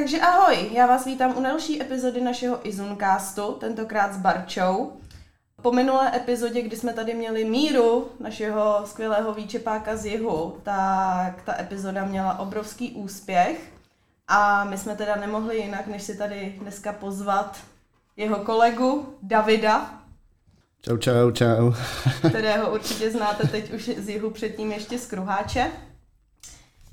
Takže ahoj, já vás vítám u další epizody našeho Izuncastu, tentokrát s Barčou. Po minulé epizodě, kdy jsme tady měli Míru, našeho skvělého výčepáka z jihu, tak ta epizoda měla obrovský úspěch a my jsme teda nemohli jinak, než si tady dneska pozvat jeho kolegu Davida, Čau, čau, čau. kterého určitě znáte teď už z jihu předtím ještě z Kruháče.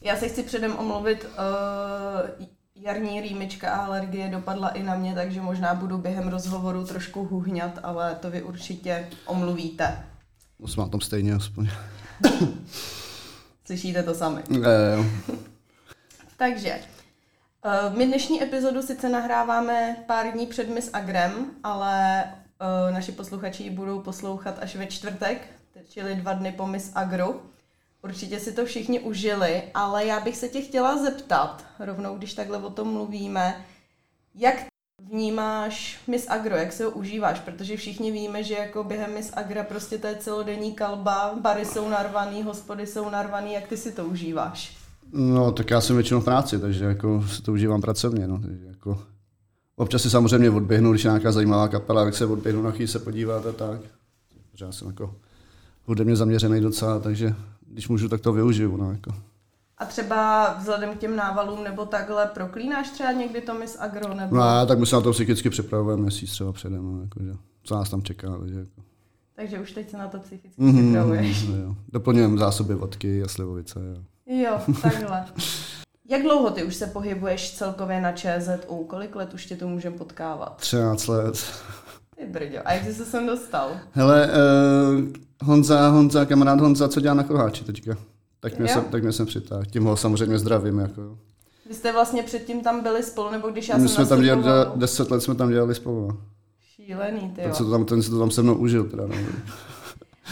Já se chci předem omluvit, uh, jarní rýmička a alergie dopadla i na mě, takže možná budu během rozhovoru trošku huhňat, ale to vy určitě omluvíte. No jsme na tom stejně aspoň. Slyšíte to sami. E, Takže, eh, my dnešní epizodu sice nahráváme pár dní před Miss Agrem, ale eh, naši posluchači ji budou poslouchat až ve čtvrtek, čili dva dny po Miss Agru. Určitě si to všichni užili, ale já bych se tě chtěla zeptat, rovnou když takhle o tom mluvíme, jak vnímáš Miss Agro, jak se ho užíváš, protože všichni víme, že jako během Miss Agra prostě to je celodenní kalba, bary jsou narvaný, hospody jsou narvaný, jak ty si to užíváš? no, tak já jsem většinou v práci, takže jako si to užívám pracovně. No, takže jako, občas si samozřejmě odběhnu, když je nějaká zajímavá kapela, tak se odběhnu na chvíli se podívat a tak. Já jsem jako hudebně zaměřený docela, takže když můžu, tak to využiju. No, jako. A třeba vzhledem k těm návalům nebo takhle proklínáš třeba někdy to Miss Agro nebo... no a tak my se na to psychicky připravujeme měsíc třeba předem, no, jako, že, co nás tam čeká. Takže, jako. Takže už teď se na to psychicky Mhm, připravuješ. no, jo. Doplňujeme zásoby vodky a slivovice. Jo. Jo, takhle. Jak dlouho ty už se pohybuješ celkově na ČZU? Kolik let už tě tu můžeme potkávat? 13 let. Ty brďo, a jak jsi se sem dostal? Hele, uh, Honza, Honza, kamarád Honza, co dělá na Kruháči teďka? Tak mě, Jo. jsem, tak mě jsem přitáhl. Tím ho samozřejmě zdravím. Jako. Vy jste vlastně předtím tam byli spolu, nebo když já My jsem jsme tam dělali? 10 let jsme tam dělali spolu. no. Šílený, ty Ten, se jo. to tam, ten si to tam se mnou užil. Teda, no.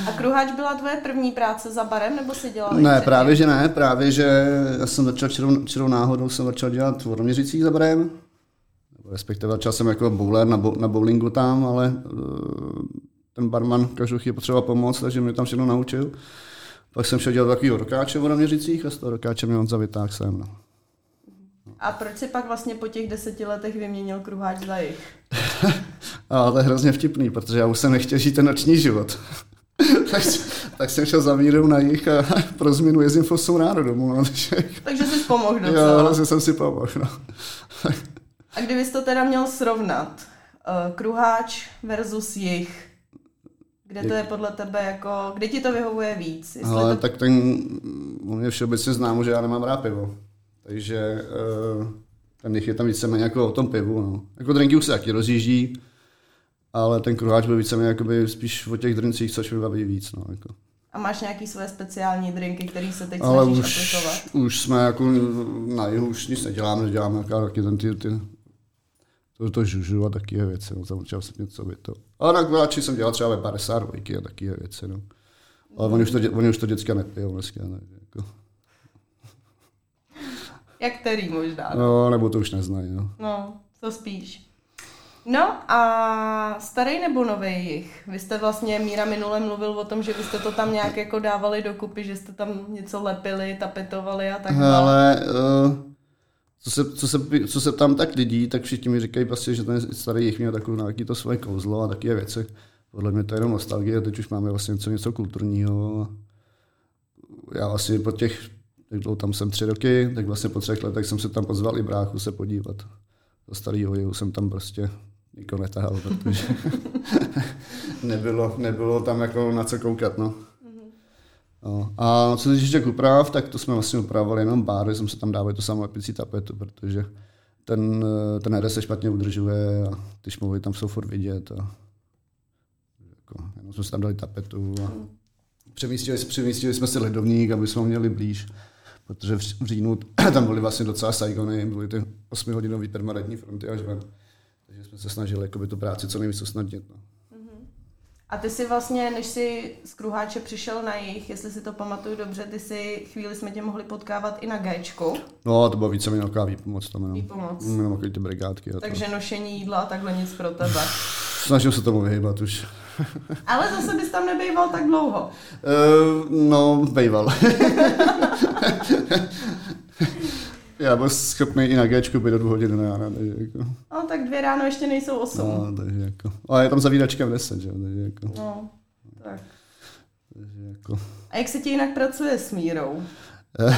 A Kruháč byla tvoje první práce za barem, nebo si dělal Ne, předtím? právě že ne, právě že já jsem začal čirou, čirou náhodou, jsem začal dělat v za barem. Respektive začal jsem jako bowler na, bo, na bowlingu tam, ale uh, ten barman každou chvíli potřeboval pomoc, takže mě tam všechno naučil. Pak jsem šel dělat takovýho rokáče v Oroměřicích a z toho rokáče mě on zavytáhl sem. No. A proč si pak vlastně po těch deseti letech vyměnil Kruháč za jich? A to je hrozně vtipný, protože já už jsem nechtěl žít ten noční život. tak, tak, jsem šel za mírou na jich a pro změnu jezdím fosou ráno domů. No, takže, Takže jsi pomohl jo, vlastně jsem si pomohl. No. A kdybys to teda měl srovnat, uh, Kruháč versus jich, kde to je podle tebe jako, kde ti to vyhovuje víc? Jestli Ale to... tak ten, u mě všeobecně známo, že já nemám rád pivo. Takže uh, ten jich je tam víceméně jako o tom pivu. No. Jako drinky už se taky rozjíždí, ale ten kruháč byl víceméně jakoby spíš o těch drincích, což mi baví víc. No, jako. A máš nějaký své speciální drinky, který se teď Ale snažíš už, aplikovat? už jsme jako na jihu už nic neděláme, děláme jako taky ten ty, ty to, to žužu a takové věci, no, začal jsem něco by to. Ale na kruháči jsem dělal třeba ve 52 a takové věci, no. Ale oni už to, oni už to děcka nepijou dneska, ne, jako. Jak který možná? No. No, nebo to už neznají, no. no, to spíš. No a starý nebo nový jich? Vy jste vlastně, Míra minule mluvil o tom, že vy jste to tam nějak jako dávali dokupy, že jste tam něco lepili, tapetovali a tak dále. Ale uh, co, se, co, se, co se tam tak lidí, tak všichni mi říkají prostě, že ten starý jich měl takové nějaké to svoje kouzlo a takové věci. Podle mě to je jenom nostalgie, teď už máme vlastně něco, něco kulturního. Já vlastně po těch, jak dlouho tam jsem tři roky, tak vlastně po třech letech jsem se tam pozval i bráchu se podívat. Do starého jihu jsem tam prostě nikoho netahal, protože nebylo, nebylo tam jako na co koukat, no. No. A co se týče těch úprav, tak to jsme vlastně upravovali jenom báry, jsme se tam dávali tu samou epicí tapetu, protože ten, ten RS se špatně udržuje a ty šmouvy tam jsou furt vidět. A, jako, jenom jsme si tam dali tapetu a přemístili, přemístili jsme si ledovník, aby jsme ho měli blíž, protože v, říjnu tam byly vlastně docela Saigony, byly ty 8-hodinové permanentní fronty až ven. Takže jsme se snažili jakoby, tu práci co nejvíc usnadnit. No. A ty si vlastně, než jsi z Kruháče přišel na jich, jestli si to pamatuju dobře, ty si chvíli jsme tě mohli potkávat i na Gčku. no, to bylo více méně taková výpomoc tam, no. Výpomoc. Takový ty brigádky. A to. Takže nošení jídla a takhle nic pro tebe. Snažím se tomu vyhýbat už. Ale zase bys tam nebejval tak dlouho. Uh, no, bejval. Já byl schopný i na Gčku být do dvou hodin rána. Takže jako, No tak dvě ráno ještě nejsou osm. no, takže jako. Ale je tam zavíračka v 10, že jo, takže jako. No, tak. Takže jako. A jak se ti jinak pracuje s Mírou?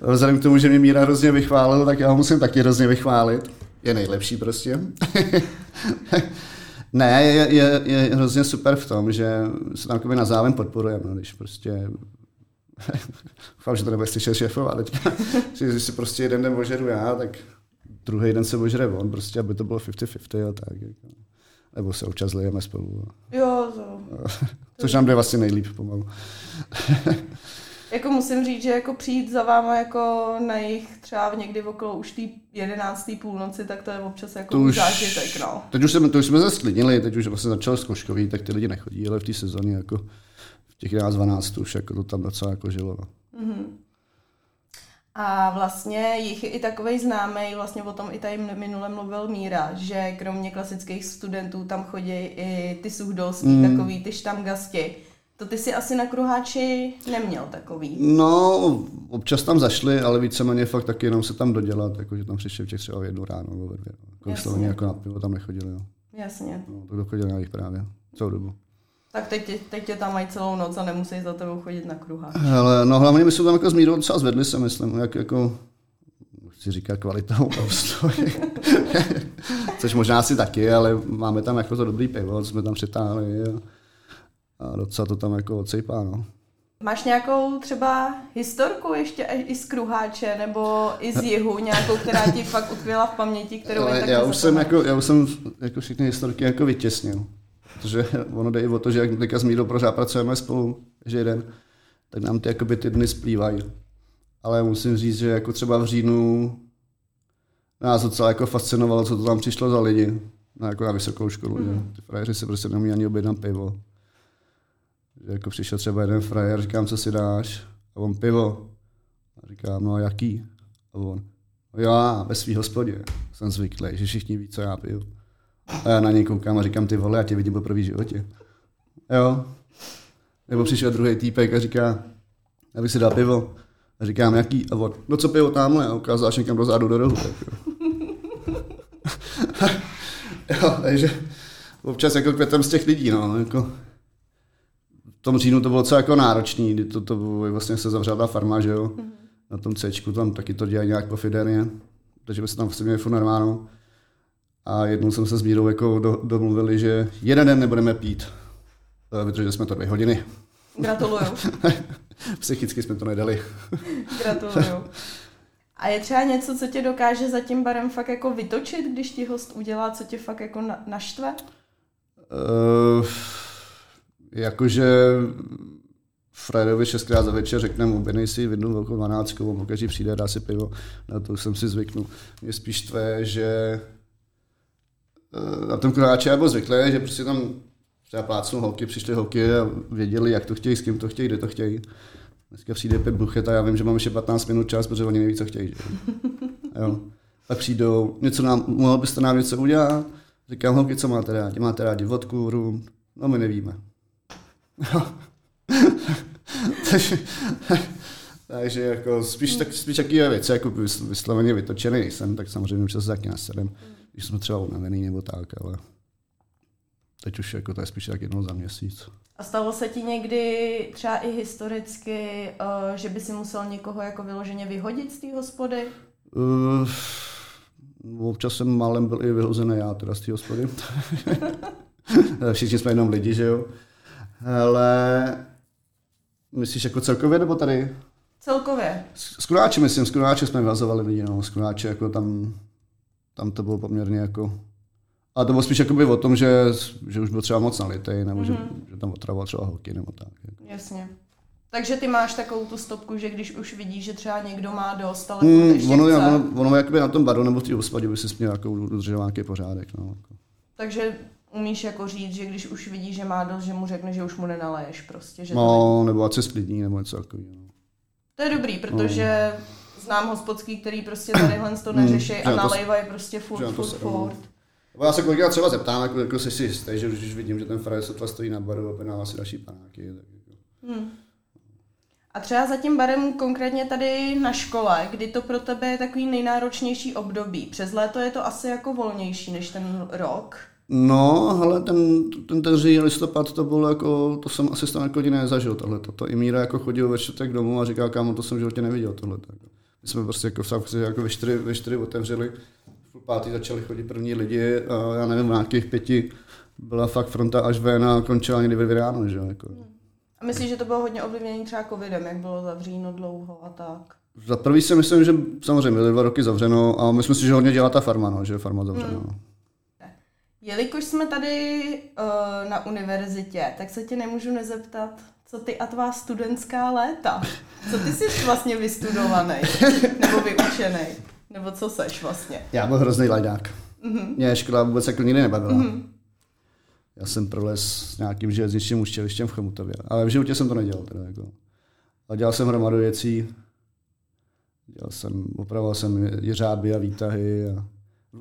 Vzhledem k tomu, že mě Míra hrozně vychválil, tak já ho musím taky hrozně vychválit. Je nejlepší prostě. ne, je, je, je, hrozně super v tom, že se tam na zájem podporujeme, no, když prostě Doufám, že to nebude slyšet šéfova teďka. že když si prostě jeden den ožeru já, tak druhý den se ožere on, prostě, aby to bylo 50-50 a tak. Jako. Nebo se občas lejeme spolu. Jo, to. Což nám jde vlastně nejlíp pomalu. Jako musím říct, že jako přijít za váma jako na jich třeba někdy okolo už té 11. půlnoci, tak to je občas jako To už- zážitek, no. Teď už, jsme, to už jsme se sklidnili, teď už vlastně začal zkouškový, tak ty lidi nechodí, ale v té sezóně jako v těch 11-12 už jako to tam docela jako žilo. No. A vlastně jich je i takovej známý, vlastně o tom i tady minule mluvil Míra, že kromě klasických studentů tam chodí i ty suhdolský, mm. takový ty štamgasti. To ty si asi na kruháči neměl takový. no, občas tam zašli, ale víceméně fakt taky jenom se tam dodělat, jako že tam přišli v těch třeba v jednu ráno nebo ve dvě. Jako jako na pivo tam nechodili. No. Jasně. No, to dochodili na nich právě celou dobu. Tak teď, tě- teď tě tam mají celou noc a nemusí za tebou chodit na kruháč. Ale no hlavně my jsme tam jako s Mírou docela zvedli se, myslím, jak jako chci říkat kvalitou postoj. Což možná asi taky, ale máme tam jako to dobrý pivo, co jsme tam přitáhli a, a docela to tam jako odsejpá, no. Máš nějakou třeba historku ještě i z kruháče nebo i z jihu, nějakou, která ti fakt utkvěla v paměti, kterou Ale jen tak já už jsem jako, já už jsem jako všechny historky jako vytěsnil. Protože ono jde i o to, že jak teďka s Mírou pořád pracujeme spolu, že jeden, tak nám ty, jakoby, ty dny splývají. Ale musím říct, že jako třeba v říjnu nás docela jako fascinovalo, co to tam přišlo za lidi. Na, jako na vysokou školu, mm. že ty frajeři si prostě neumí ani objednat pivo. Že jako přišel třeba jeden frajer, říkám, co si dáš? A on pivo. A říkám, no a jaký? A on, no já ve svý hospodě jsem zvyklý, že všichni ví, co já piju. A já na něj koukám a říkám, ty vole, já tě vidím poprvé v životě. Jo. Nebo přišel druhý týpek a říká, já bych si dal pivo. A říkám, jaký? A on, no co pivo tamhle? A ukázal až někam dozadu do rohu. Tak jo. jo, takže občas jako květem z těch lidí, no, jako v tom říjnu to bylo docela jako náročný, kdy to, to bylo, vlastně se zavřela ta farma, že jo, na tom Cčku, tam taky to dělají nějak pofiderně, takže my jsme tam vlastně měli furt narváno. A jednou jsem se s Mírou jako do, domluvili, že jeden den nebudeme pít, Eh, protože jsme to dvě hodiny. Gratuluju. Psychicky jsme to nedali. Gratuluju. A je třeba něco, co tě dokáže za tím barem fakt jako vytočit, když ti host udělá, co tě fakt jako na- naštve? Uh, jakože Fredovi šestkrát za večer řekneme, objednej si jednu velkou dvanáctku, on pokaždý přijde, dá si pivo, na to už jsem si zvyknul. Mě spíš tvé, že eh, na tom kruháči já byl zvyklý, že prostě tam třeba plácnou holky, přišly holky a věděli, jak to chtějí, s kým to chtějí, kde to chtějí. Dneska přijde pět buchet a já vím, že mám ještě 15 minut čas, protože oni neví, co chtějí. Že? jo. A přijdou, něco nám, mohl byste nám něco udělat? Říkám, holky, co máte rádi? Máte rádi vodku, rum? No my nevíme. Takže, takže jako spíš, tak, spíš takové věci, jako vys- vysloveně vytočený nejsem, tak samozřejmě už se taky nasedem, když jsme třeba unavený nebo tak, ale teď už jako to je spíš tak jednou za měsíc. A stalo se ti někdy třeba i historicky, eh, že by si musel někoho jako vyloženě vyhodit z té hospody? Uh, občas jsem málem byl i vyhozený já teda z té hospody. Všichni jsme jenom lidi, že jo. Ale myslíš jako celkově nebo tady? Celkově. S Kuráči, myslím, s jsme vyhazovali lidi, no, s jako tam, tam to bylo poměrně jako, a to bylo spíš jakoby o tom, že, že už byl třeba moc nalitej, nebo mm-hmm. že, že, tam otravoval třeba holky, nebo tak. Jako. Jasně. Takže ty máš takovou tu stopku, že když už vidíš, že třeba někdo má dost, ale ještě ono, chce, ono, ono, jakoby na tom baru nebo v té hospodě by si směl jako udržet nějaký pořádek. No, jako. takže umíš jako říct, že když už vidíš, že má dost, že mu řekne, že už mu nenaleješ prostě. Že to, no, nebo ať se sklidní, nebo něco takového. No. to je dobrý, protože znám hospodský, který prostě tadyhle to neřeší Hmm, a že na to- nalejvají prostě furt, to furt, furt. Já se kolikrát třeba zeptám, jako, jako jsi si jistý, že když už vidím, že ten frajer sotva stojí na baru a penává si další panáky. Tak jako. Hmm. A třeba za tím barem konkrétně tady na škole, kdy to pro tebe je takový nejnáročnější období. Přes léto je to asi jako volnější než ten rok. No, ale ten, ten, ten říjen listopad, to bylo jako, to jsem asi tam jako nezažil tohle. To i Míra jako chodil ve čtvrtek domů a říkal, kámo, to jsem v životě neviděl tohle. My jsme prostě jako v Sávce jako ve čtyři, ve čtyři otevřeli, v pátý začali chodit první lidi a já nevím, v nějakých pěti byla fakt fronta až ven a končila někdy ve ráno, že jako. A myslíš, že to bylo hodně ovlivněné třeba covidem, jak bylo zavříno dlouho a tak? Za prvý si myslím, že samozřejmě byly dva roky zavřeno a myslím si, že hodně dělá ta farma, no, že je farma zavřena. Hmm. Jelikož jsme tady uh, na univerzitě, tak se tě nemůžu nezeptat, co ty a tvá studentská léta? Co ty jsi vlastně vystudovaný? Nebo vyučený? Nebo co seš vlastně? Já byl hrozný lajdák. Mm-hmm. Mě škola vůbec jako nikdy nebavila. Mm-hmm. Já jsem prolez s nějakým železničním učilištěm v Chomutově, ale v životě jsem to nedělal. Teda jako. A dělal jsem hromadu věcí. Dělal jsem, opravoval jsem jeřáby a výtahy a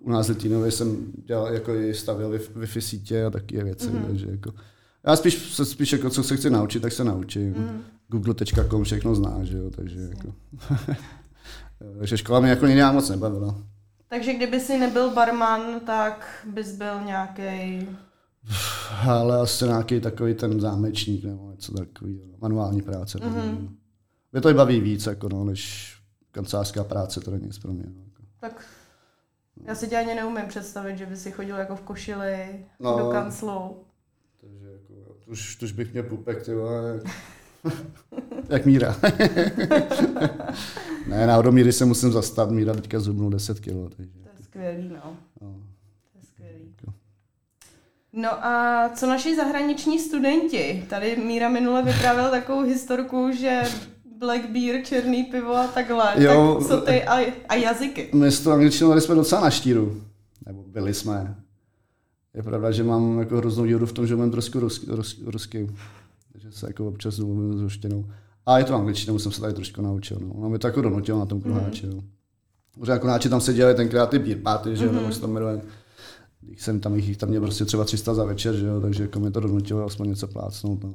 u nás Litínově jsem dělal, jako i stavil Wi-Fi sítě a taky věci, mm-hmm. takže jako, já spíš, spíš jako, co se chci naučit, tak se naučím. Mm. Google.com všechno zná, že jo, takže jako. takže škola mě jako jiná moc nebavila. Takže kdyby si nebyl barman, tak bys byl nějaký. Ale asi nějaký takový ten zámečník nebo něco takový, manuální práce. Mm-hmm. Mě to baví víc, jako no, než kancelářská práce, to není nic pro mě. No. Jako. Tak já si tě ani neumím představit, že by si chodil jako v košili no, do kanclu. Takže jako, už, už bych měl pupek, ty vole. Jak Míra. ne, na Odomíry se musím zastat, Míra teďka zubnul 10 kg. Takže... To je skvělý, no. no. To je skvělý. Jako. No a co naši zahraniční studenti? Tady Míra minule vyprávěl takovou historku, že black beer, černý pivo a takhle. Jo, tak co ty a, a jazyky? My s tou angličtinou jsme docela na štíru. Nebo byli jsme. Je pravda, že mám jako hroznou díru v tom, že mám trošku rusky, rusky, rusky. Takže se jako občas mluvím s ruštinou. A je to angličtina, jsem se tady trošku naučil. No. Mám to jako donutilo na tom mhm. kruháči. Mm-hmm. Protože jako náči tam se dělaly tenkrát ty beer party, že jo, mm-hmm. nebo to jmenuje. Když jsem tam jich tam měl prostě třeba 300 za večer, že jo, takže jako mě to donutilo aspoň něco plácnout. No.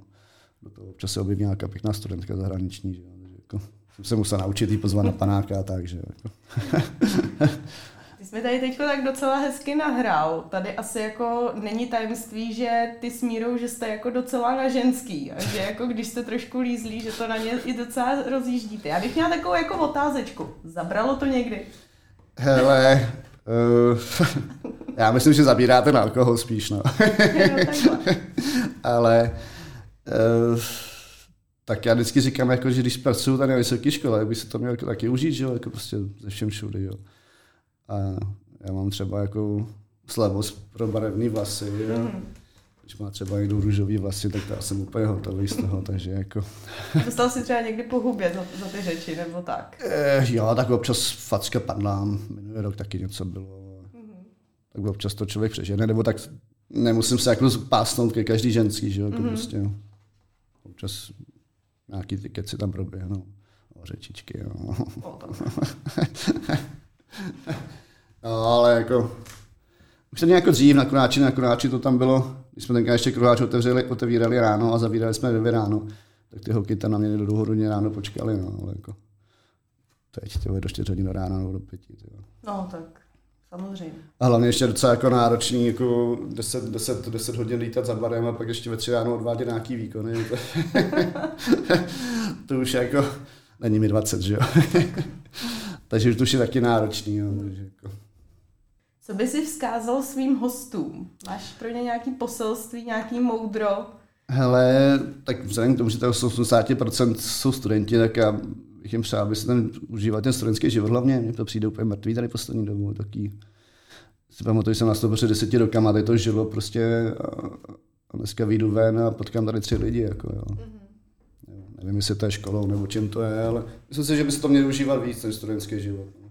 Do toho občas se objeví nějaká pěkná studentka zahraniční, že jo. Jako, jsem se musel naučit jí pozvat na panáka a tak, že jako. Mi tady teď tak docela hezky nahrál. Tady asi jako není tajemství, že ty s Mírou, že jste jako docela na ženský. A že jako když jste trošku lízlí, že to na ně i docela rozjíždíte. Já bych měla takovou jako otázečku. Zabralo to někdy? Hele, uh, já myslím, že zabíráte na alkohol spíš, no. no Ale uh, tak já vždycky říkám, jako, že když pracuju tady na vysoké škole, by se to měl jako taky užít, že jo, jako prostě ze všem všude, jo. A já mám třeba jako slavost pro barevné vlasy, jo. Mm. Když má třeba někdo růžový vlasy, tak já jsem úplně hotový z toho, takže jako... Dostal si třeba někdy po hubě za, za ty řeči, nebo tak? Eh, jo, tak občas facka padlám, minulý rok taky něco bylo. Mm. Tak občas to člověk přežene, nebo tak nemusím se jako pásnout ke každý ženský, že jo, jako mm. prostě. Občas nějaký ty keci tam proběhnou. O řečičky, jo. no, ale jako, už to nějak dřív na Konáči, na Konáči to tam bylo, když jsme tenkrát ještě kruháč otevřeli, otevírali ráno a zavírali jsme ve ráno, tak ty holky tam na mě do hodně ráno počkali, no, ale jako teď, ty do 4 hodin do rána nebo do 5. No, tak Samozřejmě. A hlavně ještě docela jako náročný, jako 10, 10, 10 hodin lítat za barem a pak ještě ve tři ráno odvádět nějaký výkony. to už jako, není mi 20, že jo. takže už to už je taky náročný. Jo. Takže jako. Co by si vzkázal svým hostům? Máš pro ně nějaký poselství, nějaký moudro? Hele, tak vzhledem k tomu, že to 80% jsou studenti, tak já bych jim přál, aby se ten užívat ten studentský život hlavně. Mně to přijde úplně mrtvý tady poslední dobu. Taký, si pamatuju, že jsem nastoupil před deseti rokama, tady to žilo prostě a, a dneska vyjdu ven a potkám tady tři lidi. Jako, jo. Mm-hmm. Nevím, jestli to je školou nebo čím to je, ale myslím si, že by se to mělo užívat víc, ten studentský život.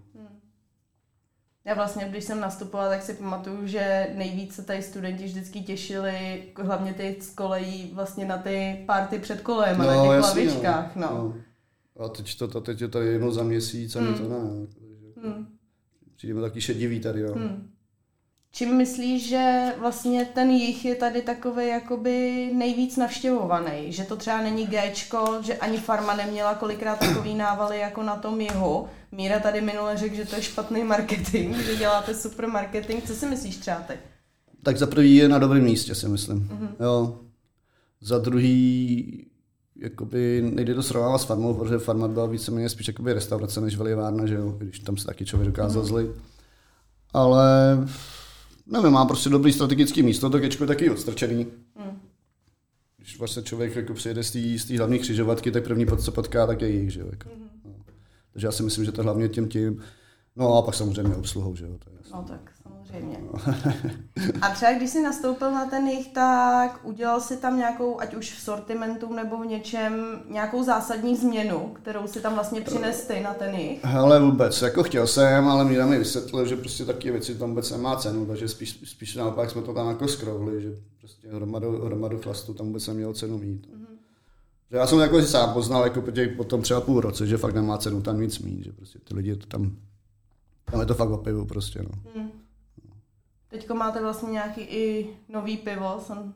No. Já vlastně, když jsem nastupovala, tak si pamatuju, že nejvíce tady studenti vždycky těšili, hlavně ty z kolejí, vlastně na ty party před kolem no, a na těch jasný, lavičkách. No. no. A teď, to, to, teď je tady jednou za měsíc a hmm. to ne. Takže hmm. Přijdeme taky šedivý tady. Jo. Hmm. Čím myslíš, že vlastně ten jich je tady takový jakoby nejvíc navštěvovaný? Že to třeba není Gčko, že ani farma neměla kolikrát takový návaly jako na tom jihu. Míra tady minule řekl, že to je špatný marketing, že děláte super marketing. Co si myslíš třeba ty? Tak za prvý je na dobrém místě, si myslím. Mm-hmm. Jo. Za druhý, jakoby nejde to srovnávat s farmou, protože farma byla víceméně spíš jakoby restaurace než velivárna, že jo, když tam se taky člověk dokázal mm-hmm. zlit. Ale nevím, má prostě dobrý strategický místo, to kečko je taky odstrčený. Mm. Když vlastně člověk jako přijede z té hlavní křižovatky, tak první, co potká, tak je jich, že jo. Jako. Mm-hmm. No. Takže já si myslím, že to hlavně tím tím, no a pak samozřejmě obsluhou, že jo. To je no tak samozřejmě. A třeba když jsi nastoupil na ten jich, tak udělal si tam nějakou, ať už v sortimentu nebo v něčem, nějakou zásadní změnu, kterou si tam vlastně přines ty na ten jich? Ale vůbec, jako chtěl jsem, ale Míra mi vysvětlil, že prostě taky věci tam vůbec nemá cenu, takže spíš, spíš naopak jsme to tam jako skrovli, že prostě hromadu, hromadu chlastu tam vůbec nemělo cenu mít. Mm-hmm. Já jsem jako si sám poznal jako po, těch, po tom třeba půl roce, že fakt nemá cenu tam nic mít, že prostě ty lidi to tam, tam je to fakt o pivu prostě, no. Mm. Teďko máte vlastně nějaký i nový pivo. Jsem...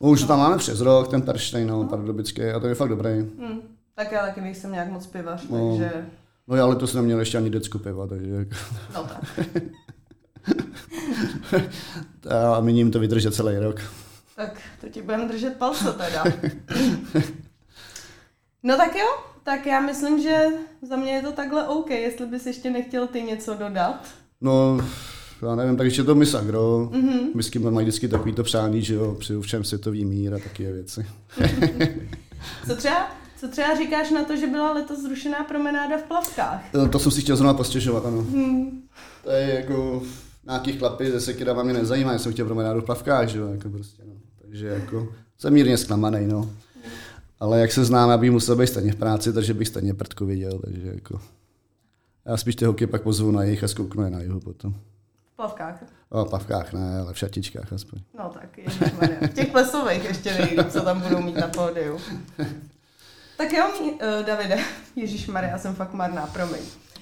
No, už tam máme přes rok, ten Perštejn, no, pardubický, a to je fakt dobrý. Hmm. Tak já taky nejsem nějak moc pivař, no. takže... No já ale to jsem neměl ještě ani decku piva, takže... No tak. a miním to vydržet celý rok. Tak to ti budeme držet palce teda. no tak jo, tak já myslím, že za mě je to takhle OK, jestli bys ještě nechtěl ty něco dodat. No, já nevím, takže to Misagro. Mm-hmm. Misky mají vždycky takový to přání, že jo, při všem světový mír a taky věci. co třeba co třeba říkáš na to, že byla letos zrušená promenáda v plavkách? To, to jsem si chtěl zrovna postěžovat, ano. Hmm. To je jako nějaký chlapy ze Sekira mě nezajímá, já jsem chtěl promenádu v plavkách, že jo, jako prostě, no. Takže jako jsem mírně zklamaný, no. Ale jak se znám, abych musel být stejně v práci, takže bych stejně prdku viděl, takže jako... Já spíš ty hoky pak pozvu na jich a zkouknu je na jihu potom. Plavkách. O, plavkách ne, ale v šatičkách aspoň. No tak, ježišmarja. V těch plesových ještě nejdu, co tam budou mít na pódiu. Tak jo, uh, Davide, Ježíš Maria, já jsem fakt marná, promiň.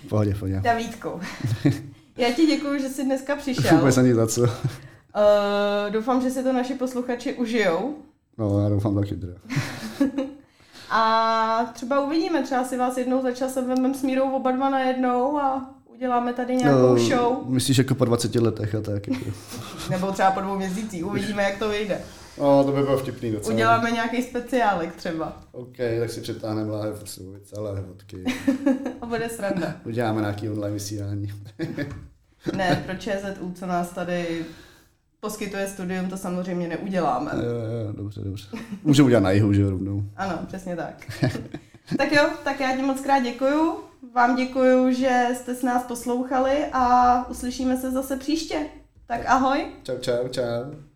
Pohodě, pohodě. Davídko, já ti děkuji, že jsi dneska přišel. Vůbec ani za co. Uh, doufám, že si to naši posluchači užijou. No, já doufám taky teda. a třeba uvidíme, třeba si vás jednou za časem vememe s Mírou oba dva najednou a uděláme tady nějakou no, show. Myslíš jako po 20 letech a tak? Jako. Nebo třeba po dvou měsících, uvidíme, jak to vyjde. No, to by bylo vtipný docela. Uděláme nějaký speciálek třeba. OK, tak si přitáhneme láhev celé vodky. a bude sranda. Uděláme nějaký online vysílání. ne, pro ČZU, co nás tady poskytuje studium, to samozřejmě neuděláme. Jo, jo, dobře, dobře. Můžeme udělat na jihu, že rovnou. Ano, přesně tak. tak jo, tak já ti moc krát děkuju. Vám děkuju, že jste s nás poslouchali a uslyšíme se zase příště. Tak ahoj. Čau, čau, čau.